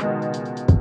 너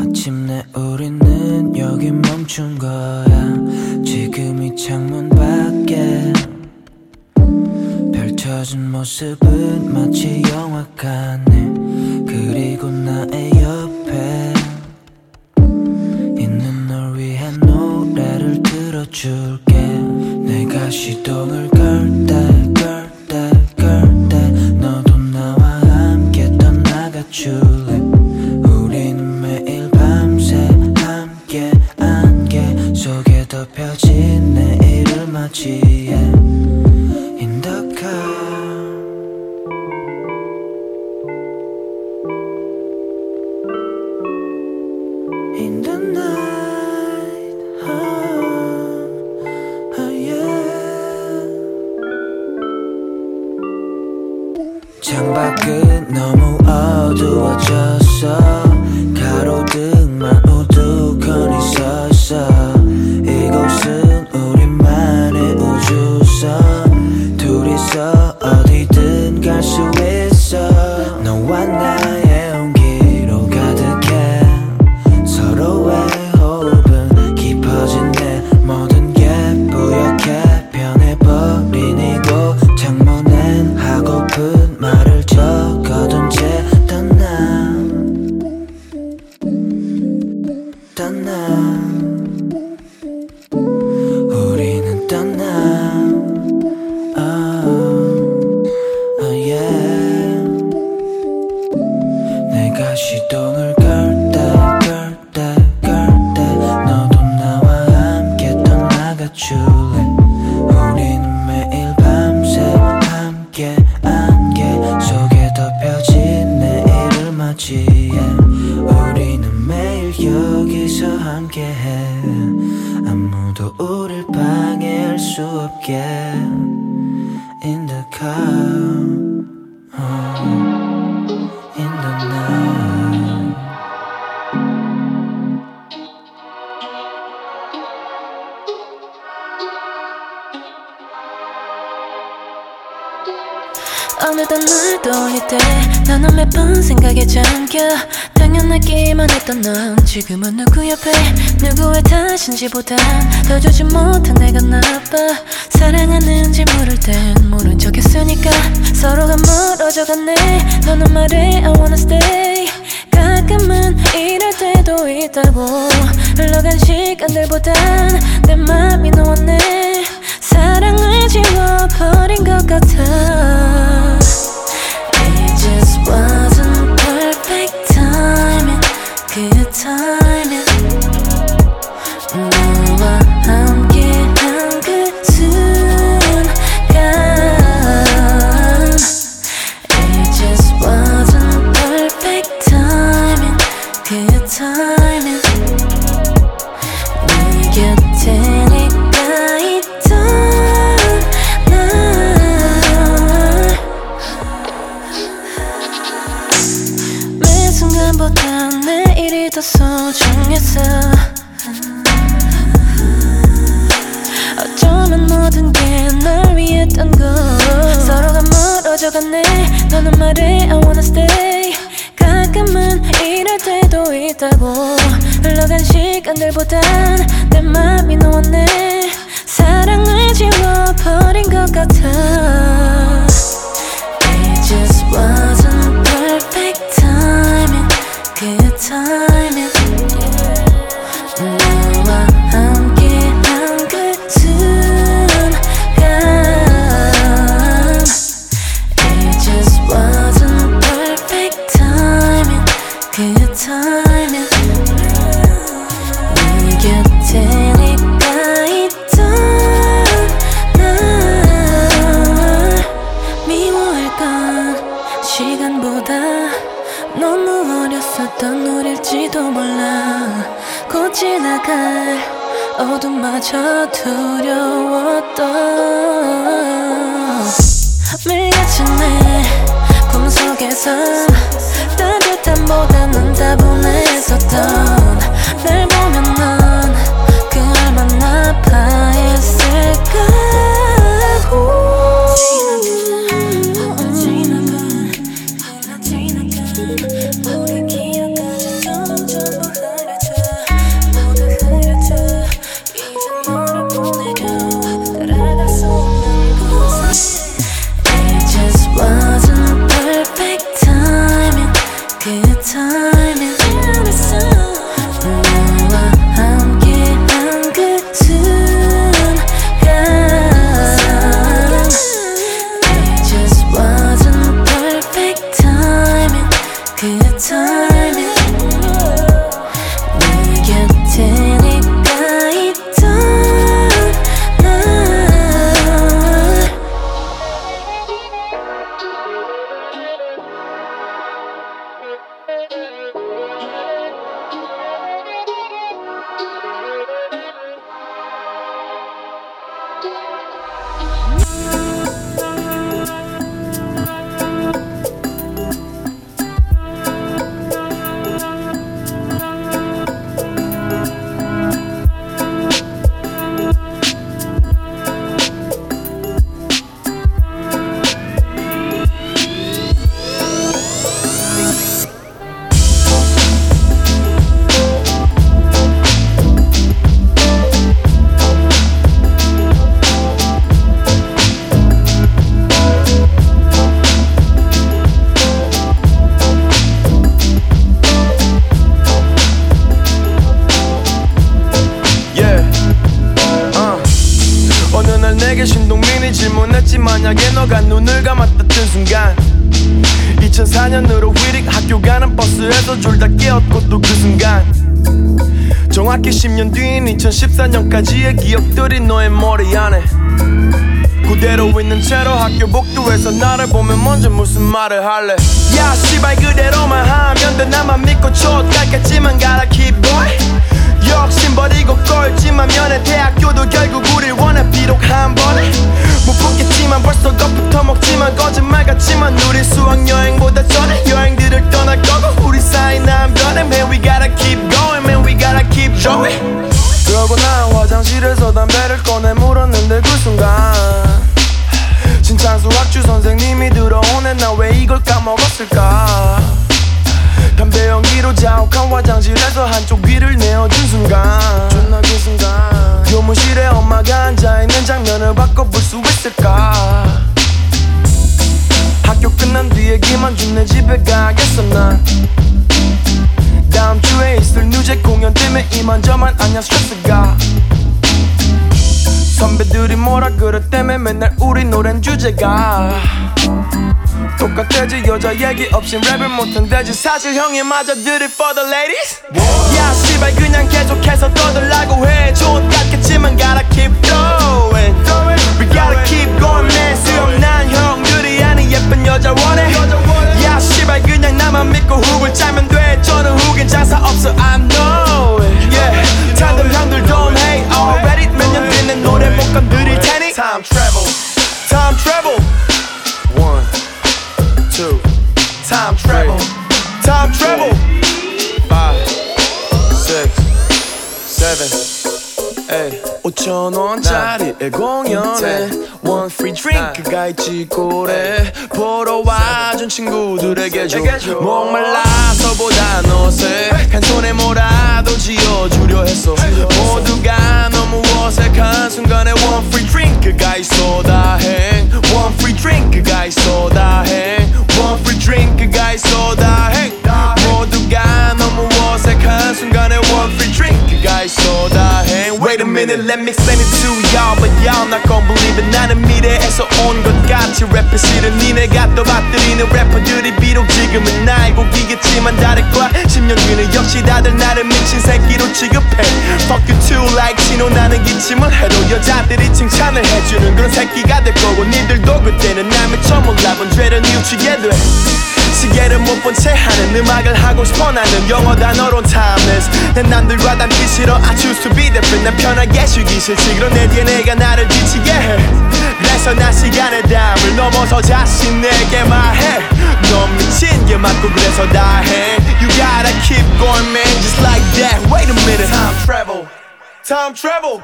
마침내 우리는 여기 멈춘 거야. 지금 이 창문 밖에 펼쳐진 모습은 마치 영화 같네 그리고 나의 옆에 있는 널 위한 노래를 들어줄게. 내가 시동을 걸때 떠올릴 때 나는 몇 번 생각에 잠겨. 당연하기만 했던 넌 지금은 누구 옆에? 누구의 탓인지보단 더 주지 못한 내가 나빠. 사랑하는지 모를 땐 모른 척 했으니까 서로가 멀어져 갔네. 너는 말해 I wanna stay. 가끔은 이럴 때도 있다고. 흘러간 시간들보단 내 맘이 너왔네. 사랑을 지워버린 것 같아 timing 그 있어 어쩌면 모든 게 널 위했던 걸 서로가 멀어져갔네. 너는 말해 I wanna stay. 가끔은 이럴 때도 있다고. 흘러간 시간들보단 내 맘이 너와 내 사랑을 지워버린 것 같아. 2014년까지의 기억들이 너의 머리 안에. 그대로 있는 채로 학교 복도에서 나를 보면 먼저 무슨 말을 할래? 야 씨발 그대로 이걸 까먹었을까? 담배 연기로 자욱한 화장실에서 한쪽 귀를 내어준 순간. 교무실에 엄마가 앉아있는 장면을 바꿔볼 수 있을까? 학교 끝난 뒤에 김한준 내 집에 가겠어 난 다음 주에 있을 뉴제 공연 때문에 이만저만 아냐 스트레스가. 선배들이 뭐라 그랬다며 맨날 우리 노랜 주제가 똑같대지 여자 얘기 없인 랩을 못한대지 사실 형이 맞아 it for the ladies 야 씨발 그냥 계속해서 떠들라고 해 좋은 같겠지만 gotta keep going We gotta keep going man 수염 난 형들이 아닌 예쁜 여자 원해 야 씨발 그냥 나만 믿고 훅을 짜면 돼 저는 훅엔 장사 없어 I know it yeah 다들 형들 don't hate already 몇년 뒤내 노래 못 건드릴 테니 Time travel Time travel One time travel. Five, six, seven, eight. 5천 원짜리 공연에 One free drink가 있지 고래 보러 와준 친구들에게 줘. 목말라서보다 어색한 손에 뭐라도 쥐어주려 했어. 모두가 너무 어색한 순간에 One free drink가 있어. 다행 One free drink가 있어. 다행 One free drink가 있어 다행 모두가 너무 어색한 순간에 One free drink가 있어 다행 Wait a minute let me explain it to y'all. But y'all not gon' believe it. 나는 미래에서 온 것 같이 랩을 실은 니네가 또 받들이는 래퍼들이 비록 지금은 알고 기겠지만 다를 거야 10년 뒤는 역시 다들 나를 미친 새끼로 취급해. Fuck you too like 진호 나는 기침을 해도 여자들이 칭찬을 해주는 그런 새끼가 될 거고. 니들도 그때는 날 미처 몰라본 죄를 뉘우치게 돼 시계를 못 본 채 하는 음악을 하고 싶어 나는 영어 단어론 timeless 난 남들과 닮기 싫어 I choose to be different 난 편하게 쉬기 싫지 그런 내 DNA가 나를 지치게 해 그래서 나 시간의 담을 넘어서 자신에게 말해 넌 미친 게 맞고 그래서 다해 You gotta keep going man just like that Wait a minute Time travel Time travel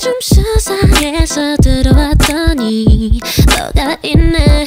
좀 수상해서 들어왔더니 너가 있네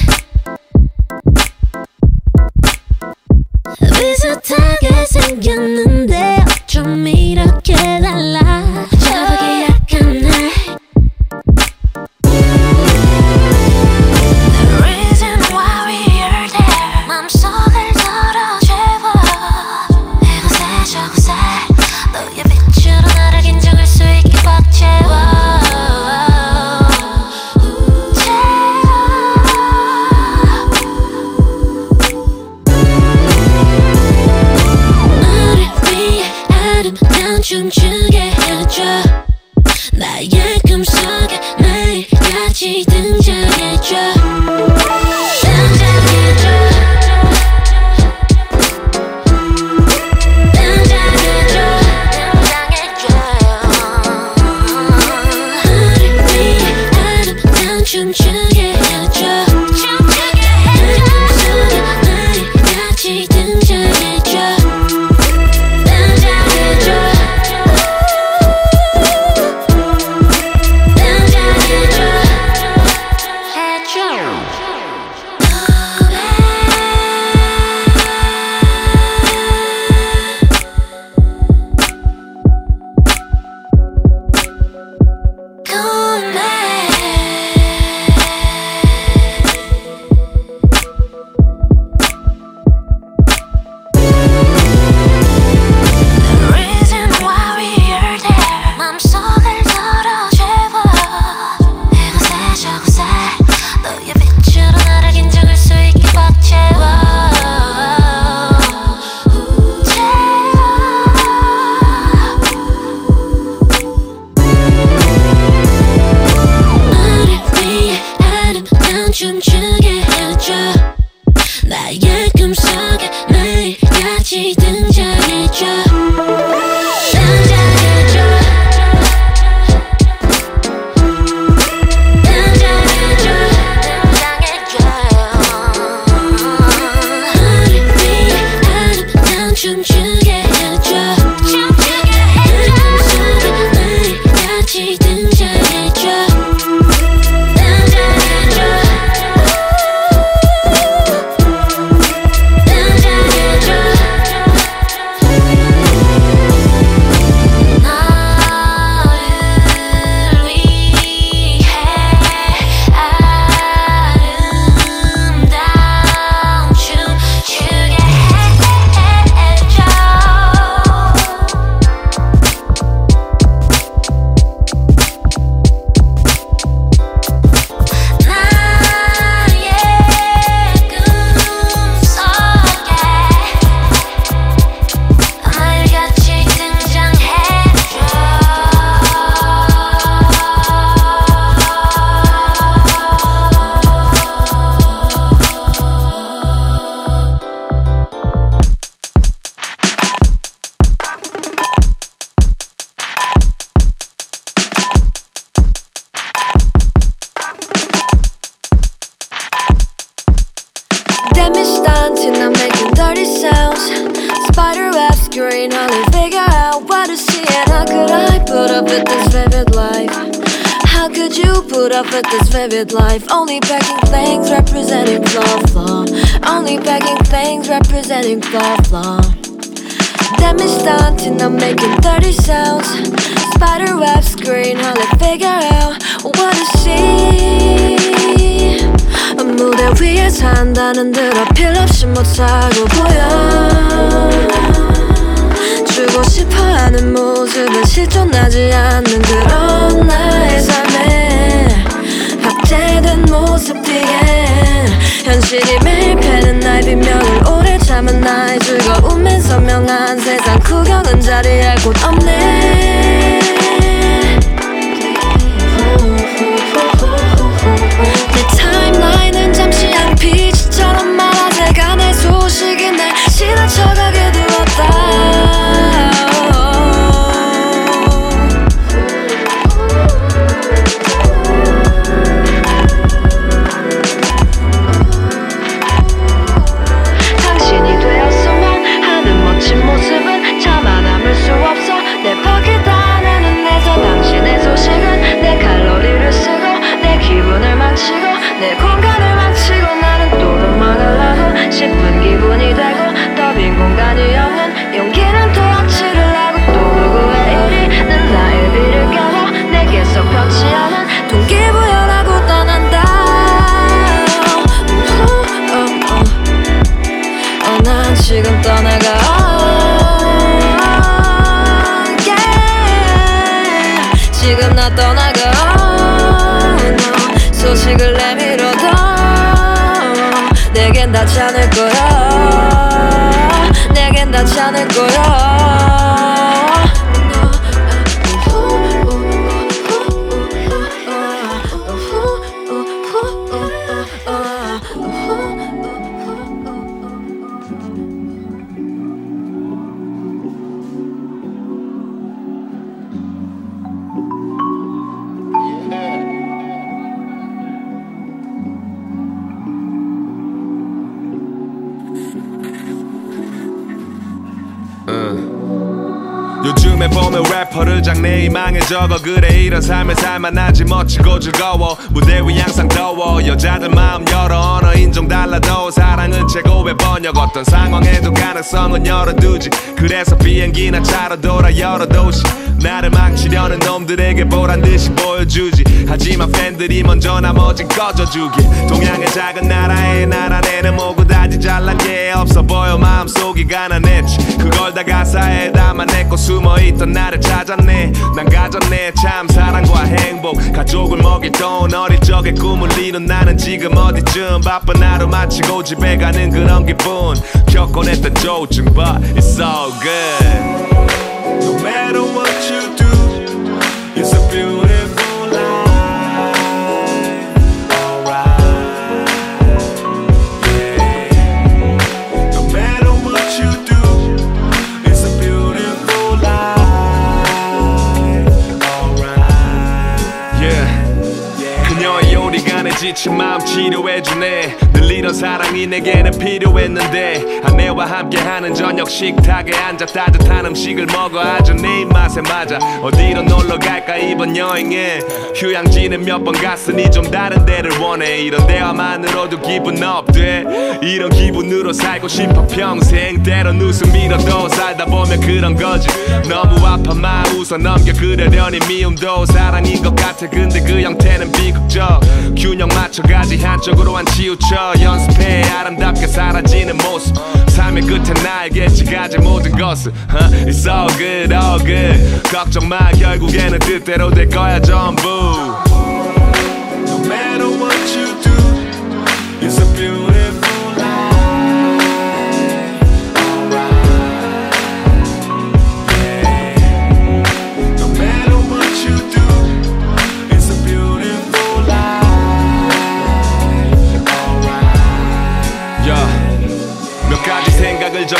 screen, only figure out what to see. And how could I put up with this vivid life? How could you put up with this vivid life? Only packing things representing flaw, flaw. Only packing things representing flaw, flaw. Damn me stunting, I'm making dirty sounds. Spider web screen, only figure out what to see. 무대 위에 산다는 듯 어필 없이 못하고 보여 주고 싶어 하는 모습은 실존하지 않는 그런 나의 삶에 합체된 모습 뒤엔 현실이 매일 패는 나의 비명을 오래 참은 나의 즐거움엔 선명한 세상 구경은 자리할 곳 없네. 내 타임라인은 잠시한 빛처럼 말아 제가 내 소식이 날 지나쳐가 않을 거야. 내겐 않을 거야 적어 그래 이런 삶을 살만하지 멋지고 즐거워. 무대 위 항상 더워. 여자들 마음 열어. 언어 인종 달라도 사랑은 최고의 번역. 어떤 상황에도 가능성은 열어두지. 그래서 비행기나 차로 돌아 여러 도시 나를 망치려는 놈들에게 보란듯이 보여주지. 하지만 팬들이 먼저 나머진 꺼져주길. 동양의 작은 나라에 나라내는 뭐고 다지 잘난 게 없어 보여 마음속이 가난했지. 그걸 다 가사에 담아냈고 숨어있던 나를 찾았네. 난 가졌네. 참 사랑과 행복. 가족을 돈 어릴 적에 꿈을 이룬 나는 지금 어디쯤 바쁜 하루 마치고 집에 가는 그런 기분. 겪고 냈던 조증 but it's all good matter what you do It's a beautiful life Alright Yeah No matter what you do It's a beautiful life Alright Yeah 그녀의 요리가 내 지친 마음 치료해주네 늘 이런 사랑이 내게는 필요했는데 아내와 함께하는 저녁 식탁에 앉아 따뜻한 음식을 먹어 아주 내 입맛에 맞아 어디로 놀러 갈까 이번 여행에 휴양지는 몇 번 갔으니 좀 다른 데를 원해 이런 대화만으로도 기분 up돼 이런 기분으로 살고 싶어 평생 때론 웃음이라도 살다 보면 그런 거지 너무 아파 마 웃어 넘겨 그러려니 미움도 사랑인 것 같아 근데 그 형태는 비극적 균형 맞춰가지 한쪽으로만 치우쳐 연습해. 아름답게 사라지는 모습. 삶의 끝에 나에게지 가진 모든 것을 huh? It's all good all good. 걱정 마. 결국에는 뜻대로 될 거야 전부. No matter what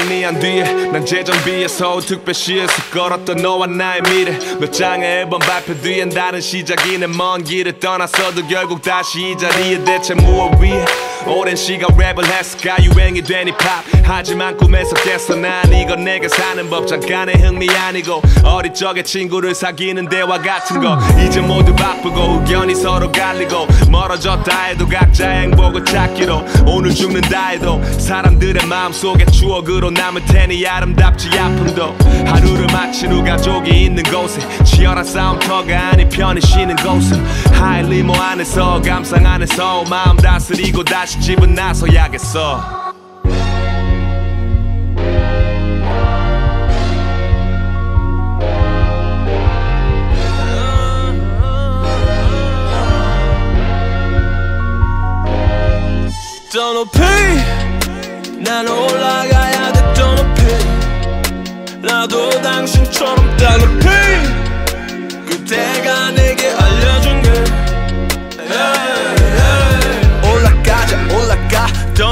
정리한 뒤에 난 재정비에서 특별시에서 걸었던 너와 나의 미래. 몇 장의 앨범 발표 뒤엔 다른 시작이네 먼 길을 떠났어도 결국 다시 이 자리에 대체 무엇 위해 오랜 시간 랩을 했을까? 유행이 된 힙합. 하지만 꿈에서 깼어. 난 이건 내가 사는 법 잠깐의 흥미 아니고 어릴 적에 친구를 사귀는 대화 같은 거. 이제 모두 바쁘고 의견이 서로 갈리고 멀어졌다 해도 각자의 행복을 찾기로 오늘 죽는다 해도 사람들의 마음속에 추억으로 남을 테니 아름답지 아픔도. 하루를 마친 후 가족이 있는 곳에 치열한 싸움터가 아닌 편히 쉬는 곳은. 하이 리모 안에서 감상 안에서 마음 다스리고 다시 집은 나서야겠어. 더 높이 난 올라가야 돼 더 높이. 나도 당신처럼 더 높이. 그대가 내게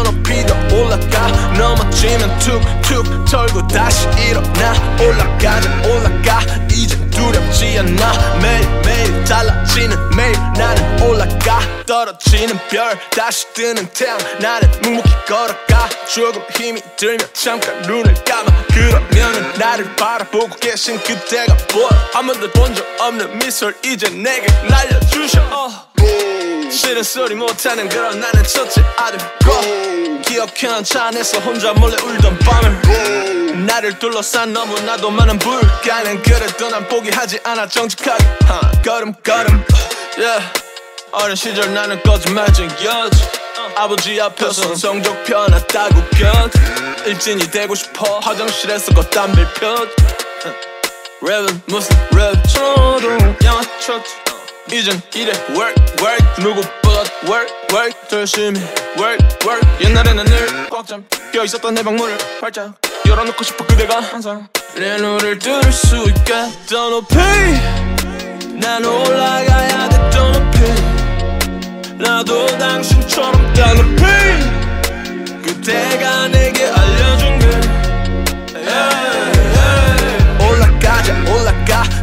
높이 더 올라가. 넘어지면 툭툭 털고 다시 일어나. 올라가자 올라가. 이젠 두렵지 않아. 매일매일 달라지는 매일 나는 올라가. 떨어지는 별 다시 뜨는 태양 나는 묵묵히 걸어가. 조금 힘이 들면 잠깐 눈을 감아. 그러면은 나를 바라보고 계신 그대가 보여 한 번도 본 적 없는 미소를 이제 내게 날려주셔. 싫은 소리 못하는 그런 나는 첫째 아들. 고 기억해 난 차 안에서 혼자 몰래 울던 밤을. 나를 둘러싼 너무나도 많은 불가능 그래도 난 포기하지 않아 정직하게. uh. 걸음 걸음. Yeah. 어린 시절 나는 거짓말쟁이 여자 아버지 앞에서 성적 편하다고 편 일진이 되고 싶어 화장실에서 걷담배 펴 랩은 무슨 랩처럼 양아쳤지 이젠 이래. Work work. 누구보다 work work. 더 열심히. Work work. 옛날에는 늘 꽉 잠겨 있었던 내 방문을 활짝 열어놓고 싶어 그대가 항상 내 눈을 뚫을 수 있게. 더 높이 난 올라가야 돼. 더 높이 나도 당신처럼 더 높이 그대가 내게 알려준 게. Yeah.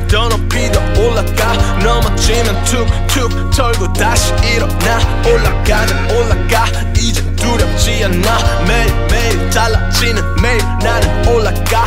더 높이 더 올라가. 넘어지면 툭툭 털고 다시 일어나. 올라가자 올라가. 이젠 두렵지 않아. 매일매일 달라지는 매일 나는 올라가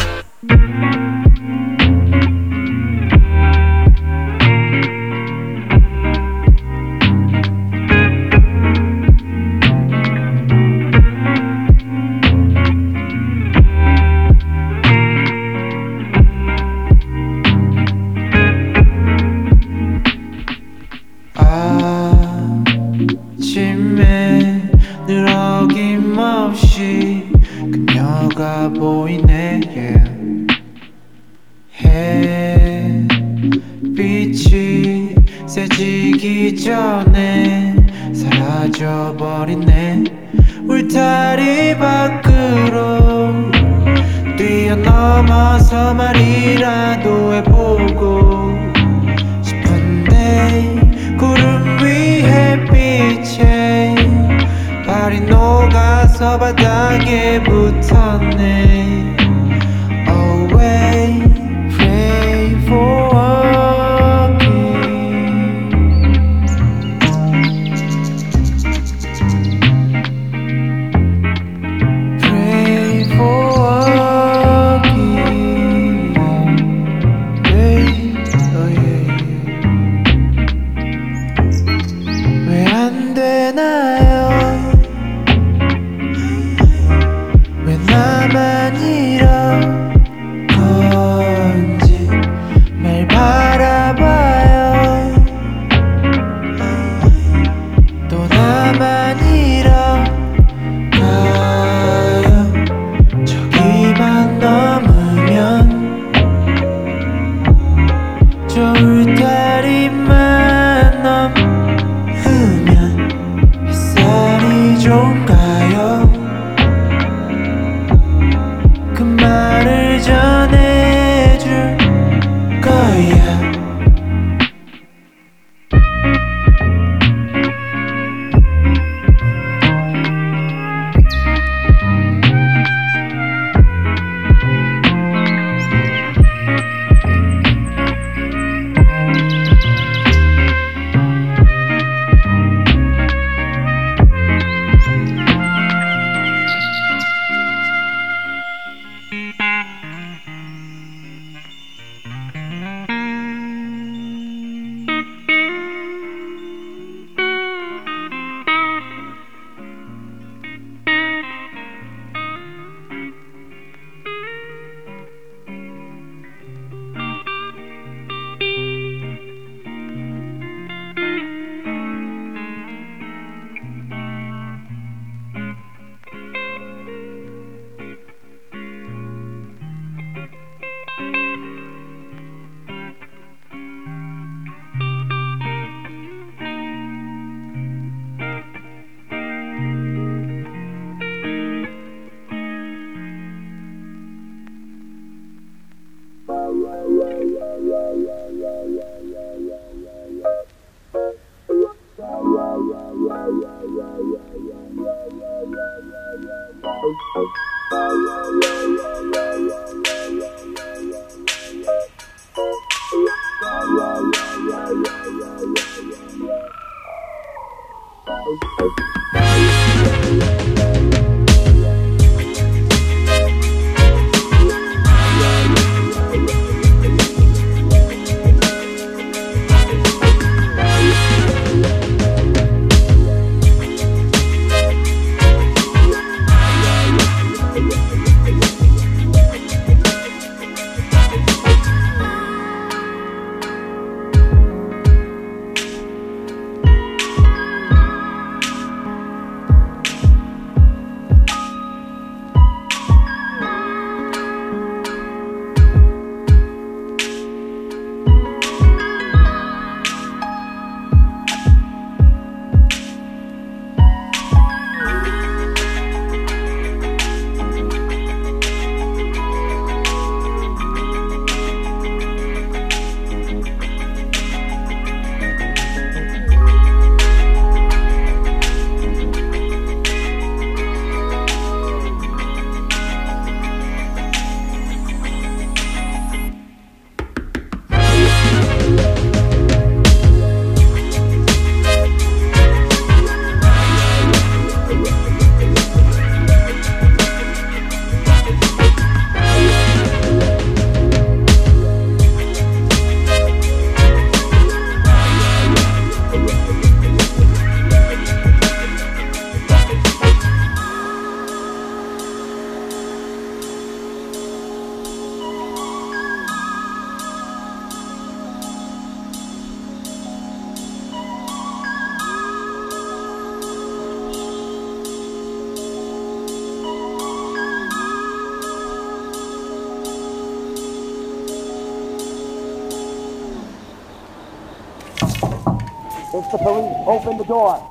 door.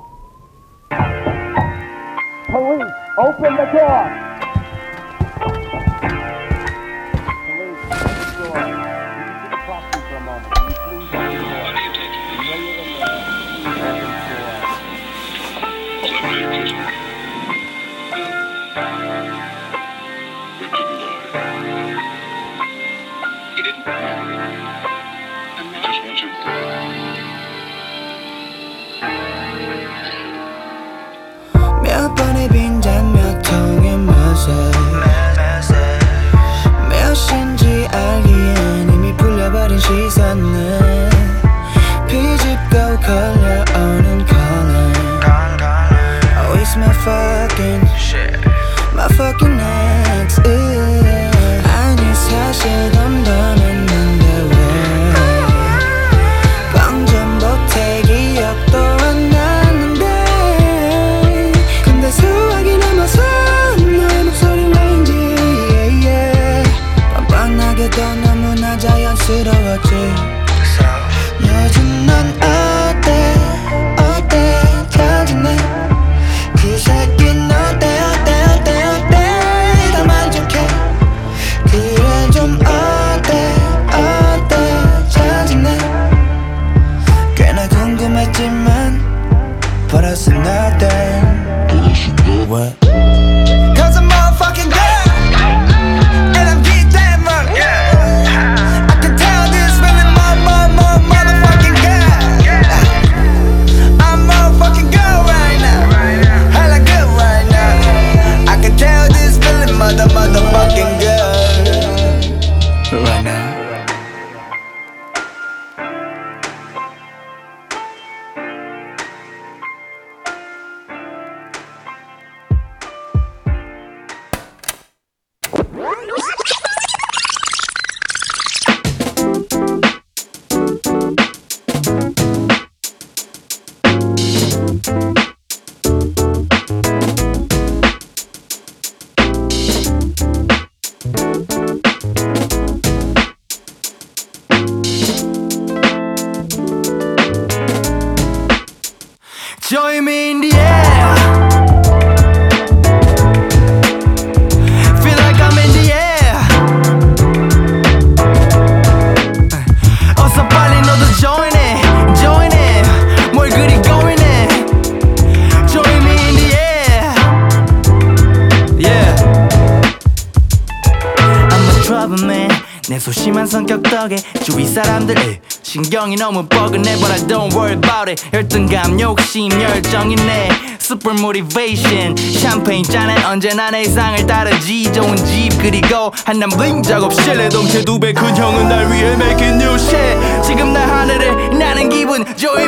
Motivation. 샴페인 잔에 언제나 내 이상을 따르지. 좋은 집 그리고 한남 블링 작업실 동체 두배 큰 형은 날 위해 making new shit. 지금 날 하늘에 나는 기분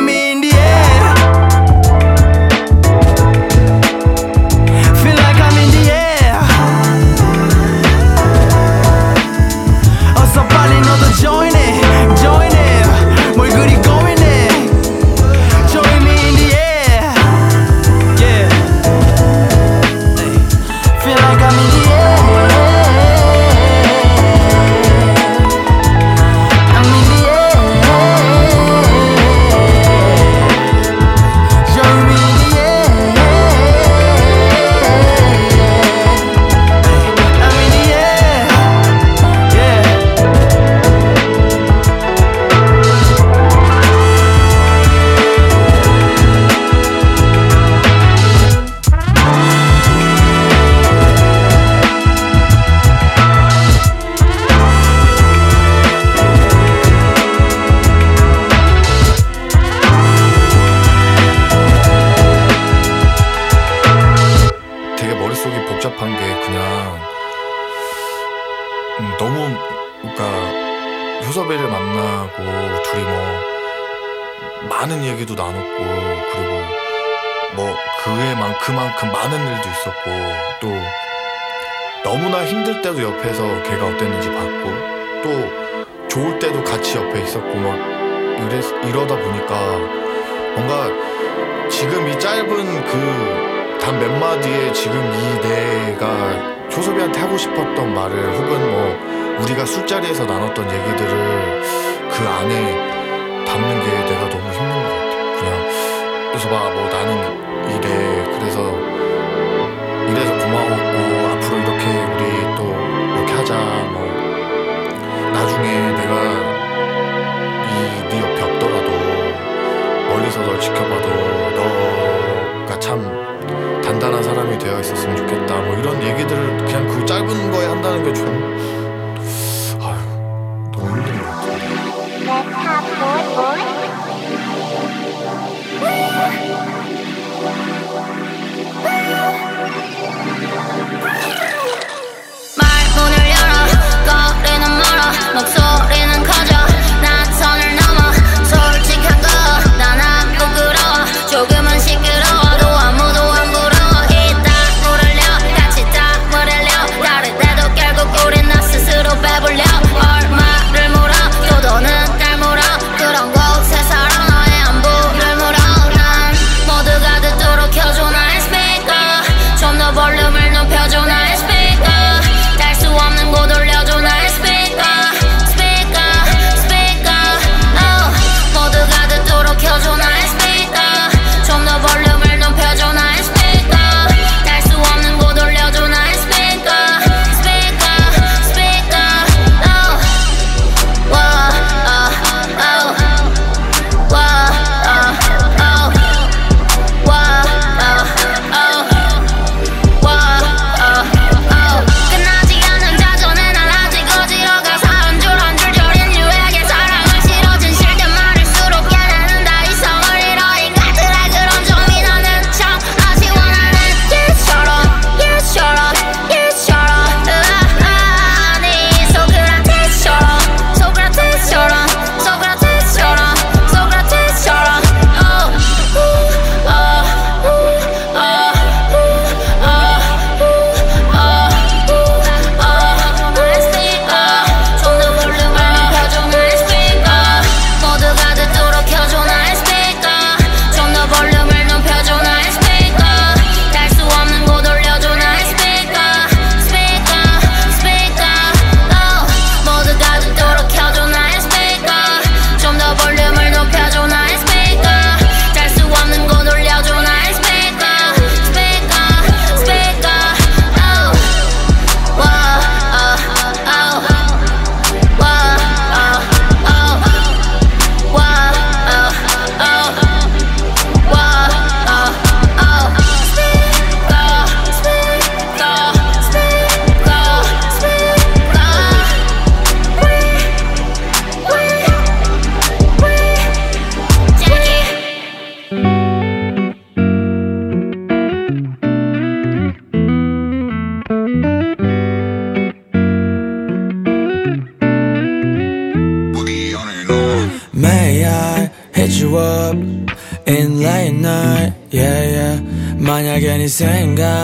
in 때도 옆에서 걔가 어땠는지 봤고 또 좋을 때도 같이 옆에 있었고 막 이래, 이러다 보니까 뭔가 지금 이 짧은 그 단 몇 마디에 지금 이 내가 효섭이한테 하고 싶었던 말을 혹은 뭐 우리가 술자리에서 나눴던 얘기들을 그 안에 담는 게 내가 너무 힘든 것 같아. 그냥 그래서 봐뭐 되어 있었으면 좋겠다 뭐 이런 얘기들을 그냥 그 짧은 거에 한다는 게 좀 아유 너무 힘든 것 같아. Let's have more, more.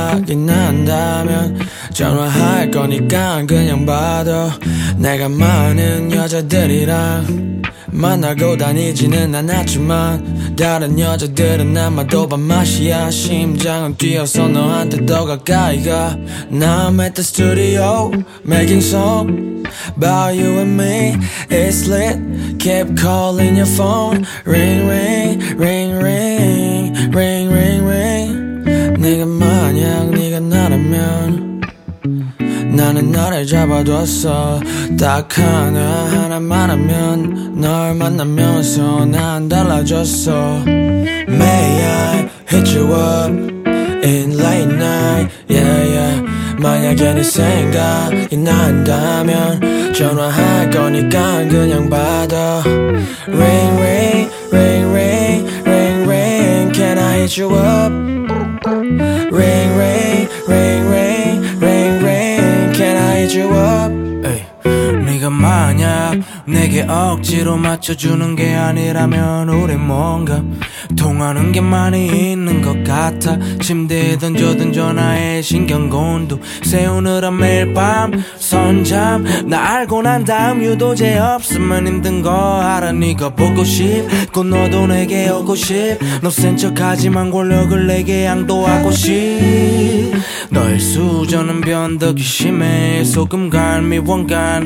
생각이 난다면 전화할 거니까 그냥 받아 내가 많은 여자들이랑 만나고 다니지는 않았지만 다른 여자들은 아마도 밥맛이야 심장은 뛰어서 너한테 더 가까이 가 Now I'm at the studio making song about you and me It's lit keep calling your phone ring ring ring ring ring ring ring 네가 만 나는 너를 잡아뒀어 딱 하나 하나만 하면 널 만나면서 난 달라졌어 May I hit you up in late night yeah yeah 만약에 네 생각이 난다면 전화할 거니까 그냥 받아 Ring ring ring ring ring ring Can I hit you up Ring ring ring ring ring 내게 억지로 맞춰주는 게 아니라면 우린 뭔가 통하는 게 많이 있는 것 같아. 침대에 던져둔 전화에 신경곤두 세우느라 매일 밤 선잠. 나 알고 난 다음 유도제 없으면 힘든 거 알아. 네가 보고 싶고 너도 내게 오고 싶너 센 척하지만 권력을 내게 양도하고 싶. 너의 수저는 변덕이 심해. 소금 갈미 원간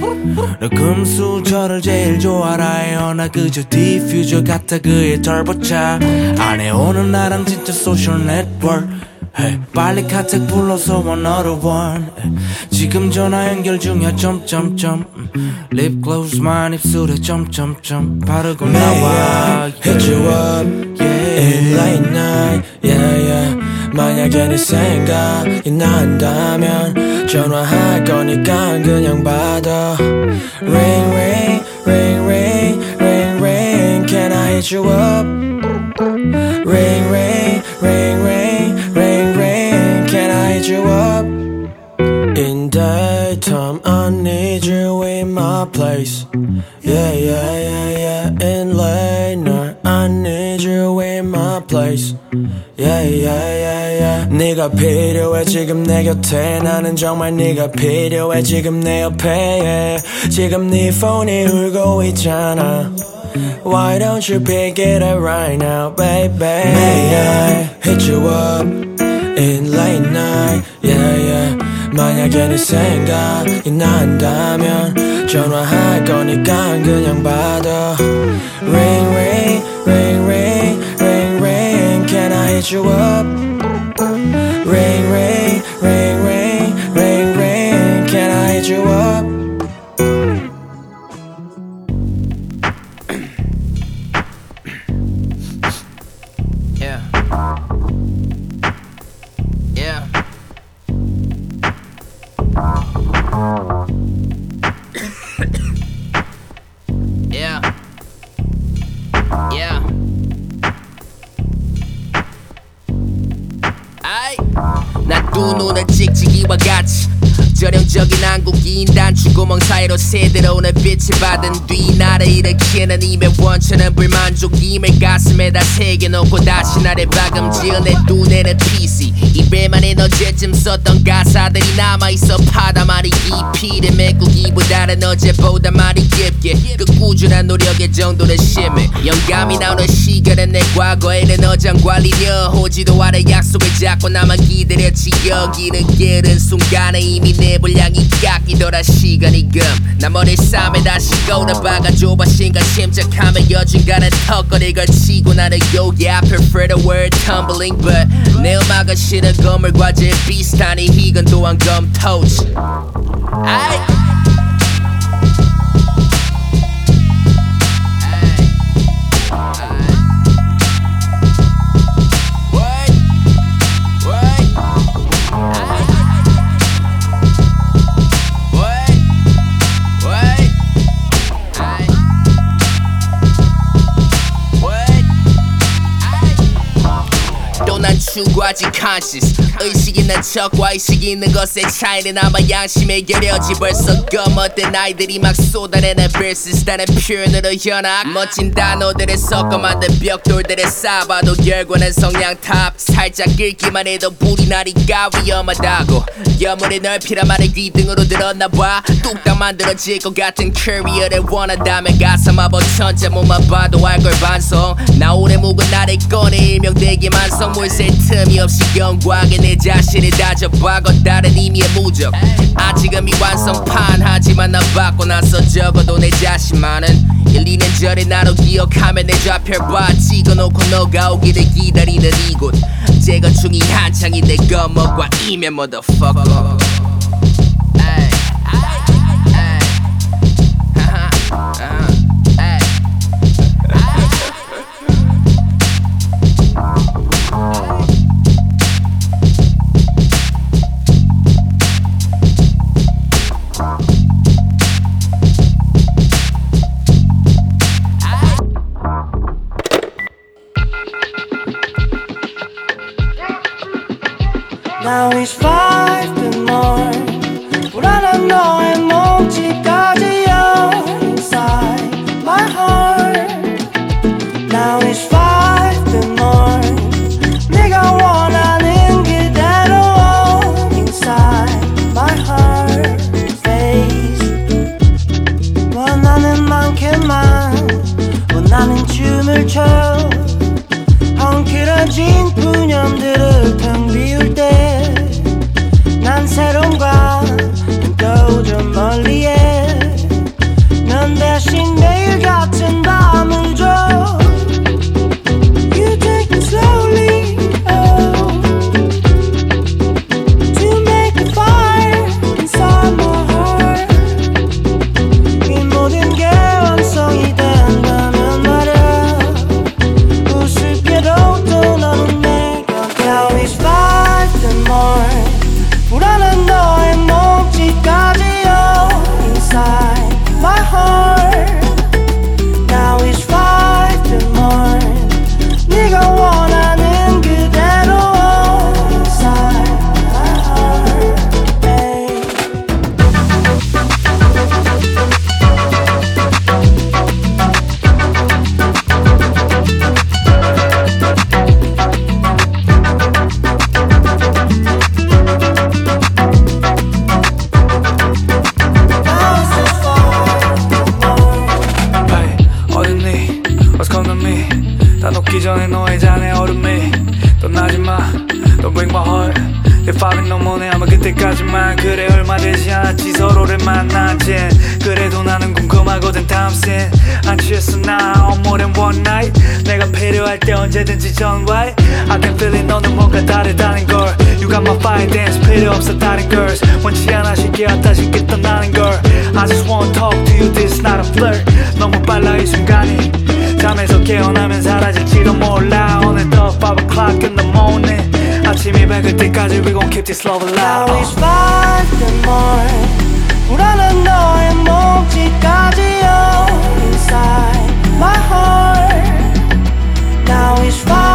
너 금수저를 제일 좋아라. 해요 나 그저 디퓨저 같아. 그의 털보차 안에 오는 나랑 진짜 소셜 네트워크 Hey, 빨리 카톡 불러서 원어로 원 지금 전화 연결 중이야 점점점. 립 글로스만 입술에 점점점. 바르고 나와. hit you up in late night yeah yeah. 만약에 네 생각이 난다면 전화할 거니까 그냥 받아. Ring ring ring ring ring ring. Can I hit you up Ring ring ring ring ring ring Can I hit you up In daytime, I need you in my place. Yeah, yeah, yeah, yeah. In late night, I need you in my place. Yeah, yeah, yeah, yeah. 네가 필요해 지금 내 곁에 나는 정말 네가 필요해 지금 내 옆에 yeah. 지금 네 폰이 울고 있잖아. Why don't you pick it up right now, baby? May I hit you up in late night? Yeah, yeah. 만약에 네 생각이 난다면 전화할 거니까 그냥 받아 Ring ring ring ring ring ring Can I hit you up? Ring ring ring ring ring ring Can I hit you up? 두 눈을 찍찍이와 같이 전형적인 한국인 단추구멍 사이로 새들어오는 빛을 받은 뒤 나를 일으키는 임의 원천은 불만족임을 가슴에다 새겨놓고 다시 나를 박음지어 내 눈에는 PC 입에만은 어제쯤 썼던 가사들이 남아있어 파다 말이 이 피를 메꾸기보다는 어제보다 말이 깊게 그 꾸준한 노력의 정도는 심해 영감이 나오는 시간은 내 과거에는 어장관리려 호지도 않은 약속을 잡고 나만 기다렸지 여기는 게으른 순간에 이미 내 분량이 깎이더라 시간이 금 나 머리 싸매 다시 거울을 좁아 신간 침착하면 여중간은 턱걸이 걸치고 나는 요기 I prefer the word tumbling. But 내 음악은 싫은 건물 과제 비슷하니 이건 또한 검토지 아이 또난 추구 quasi conscious 의식 있는 척과 의식 있는 것의 차이는 아마 양심의 결여지 벌써 검어된 아이들이 막 쏟아내는 verses 다른 표현으로 현악. 멋진 단어들을 섞어 만든 벽돌들을 쌓아봐도 결과는 성냥탑. 살짝 긁기만 해도 불이 나니까 위험하다고. 여물의 넓히란 말을 귀등으로 들었나봐. 뚝딱 만들어질 것 같은 커리어를 원한다면 가슴 아버 천재 몸만 봐도 알걸 반성. 나 오래 묵은 나를 꺼내 일명되기 만성. 물샐 틈이 없이 영광에 내 자신을 다져봐고 다른 의미의 무적. 아직은 미완성판 하지만 난 받고 나서 적어도 내 자신만은 1, 2년 전에 나로 기억하면 내 좌표봐. 찍어놓고 너가 오기를 기다리는 이곳. 재건 중이 한창인데 검어과 이면 motherfucker 언제든지 전화해 I can feel it 너는 뭔가 다르다는 걸 You got my fire dance 필요 없어 다른 girls 원치 않아 쉽게 왔다 쉽게 떠나는 걸 I just wanna talk to you this not a flirt 너무 빨라 이 순간이 잠에서 깨어나면 사라질지도 몰라 오늘도 5 o'clock in the morning 아침이 밝을 때까지 we gon' keep this love Now alive it's five in the morning 불안한 너의 몸짓까지요 Inside my heart fish fire.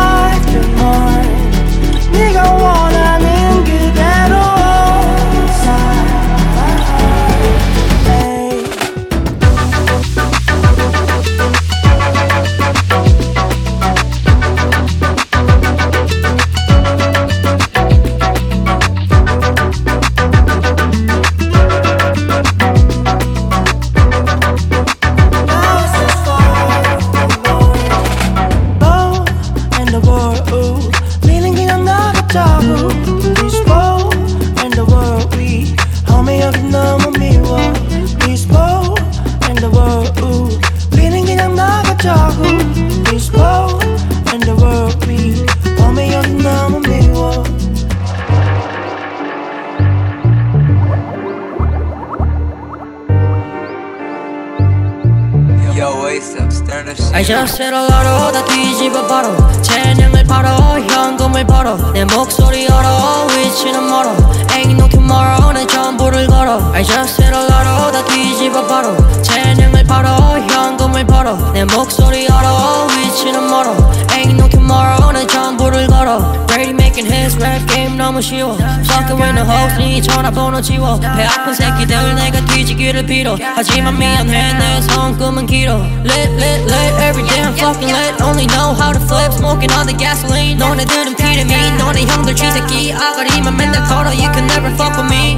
I just said a lot 다 뒤집어 버려 재능을 팔어 현금을 벌어 내 목소리 얼어 위치는 멀어 Ain't no tomorrow 내 전부를 걸어 I just said a lot 다 뒤집어 버려 재능을 팔어 현금을 벌어 내 목소리 알아 위치는 멀어 Ain't no tomorrow 내 전부를 걸어 Brady making his rap game 너무 쉬워 Fucking with the hoes 네 전화번호 지워 배 아픈 새끼들 내가 뒤지기를 빌어 하지만 미안해 내 성금은 길어 Lit lit lit every day I'm fucking lit Only know how to flip smoking all the gasoline 너네들은 피름이 너네 형들 쥐새끼 아가리만 맨날 걸어 You can never fuck with me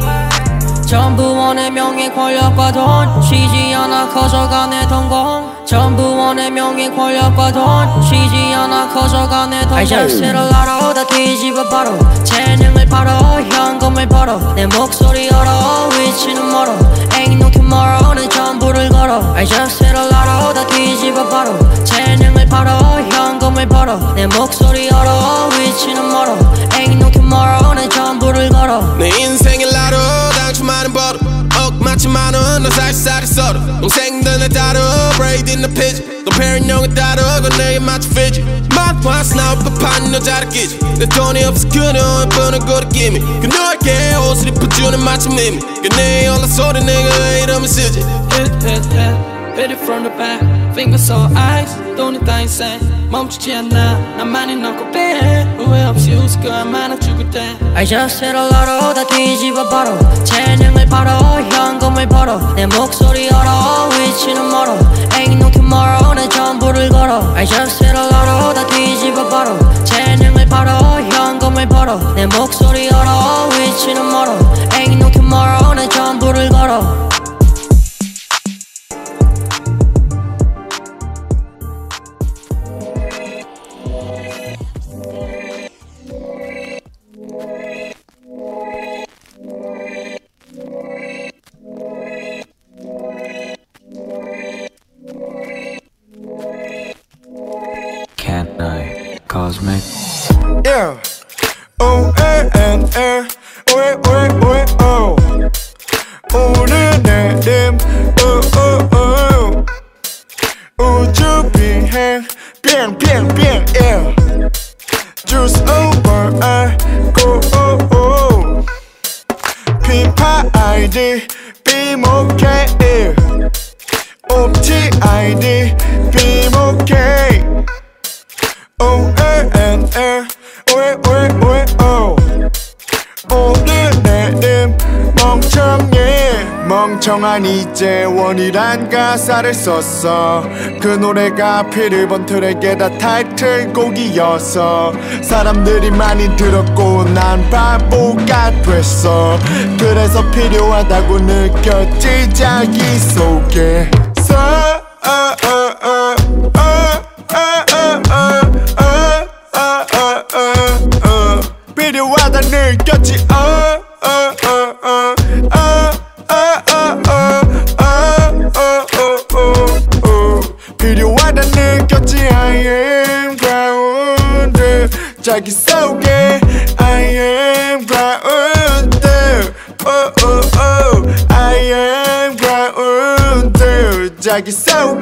전부 원의 명예 권력과 돈 쉬지 않아 커져가 내 동공. 전부 원의 명예 권력과 돈 쉬지 않아 커져가 내 동공. I just hit a lotto 다 뒤집어 바로 재능을 팔어 현금을 벌어. 내 목소리 얼어 위치는 멀어. Ain't no tomorrow 내 전부를 걸어. I just hit a lotto 다 뒤집어 바로 재능을 팔어 현금을 벌어. 내 목소리 얼어 위치는 멀어. Ain't no tomorrow 내 전부를 걸어. 내 인생의 라로 당초만은 벌어 억맞지 만은 너 살살이 썰어 동생들 내 따로 브레이드 in the pigeon 너 페린형을 따로 그 내게 맞춰 피지 막화스 나올 법한 여자를 끼지 내 돈이 없어 그녀 예쁘는 거를 기미 그녀에게 옷을 입혀주는 마침 의미 그네 연락 소리 내가 왜 이러면 쓰지 Hit it from the back. Fingers on ice 돈이 다 인생 멈추지 않아. 나만이 넣고 빼 후회 없이 웃을 거야 많아 죽을 때. I just hit a lotto 다 뒤집어 바로. 재능을 팔어. 현금을 벌어. 내 목소리 얼어. 위치는 멀어. Ain't no tomorrow. 내 전부를 걸어. I just hit a lotto 다 뒤집어 바로. 재능을 팔어. 현금을 벌어. 내 목소리 얼어. 위치는 멀어. Ain't no tomorrow. 내 전부를 걸어 이재원이란 가사를 썼어. 그 노래가 필번 트랙에 다 타이틀곡이었어 사람들이 많이 들었고 난 바보가 됐어. 그래서 필요하다고 느꼈지 자기 속에. 서 segue seu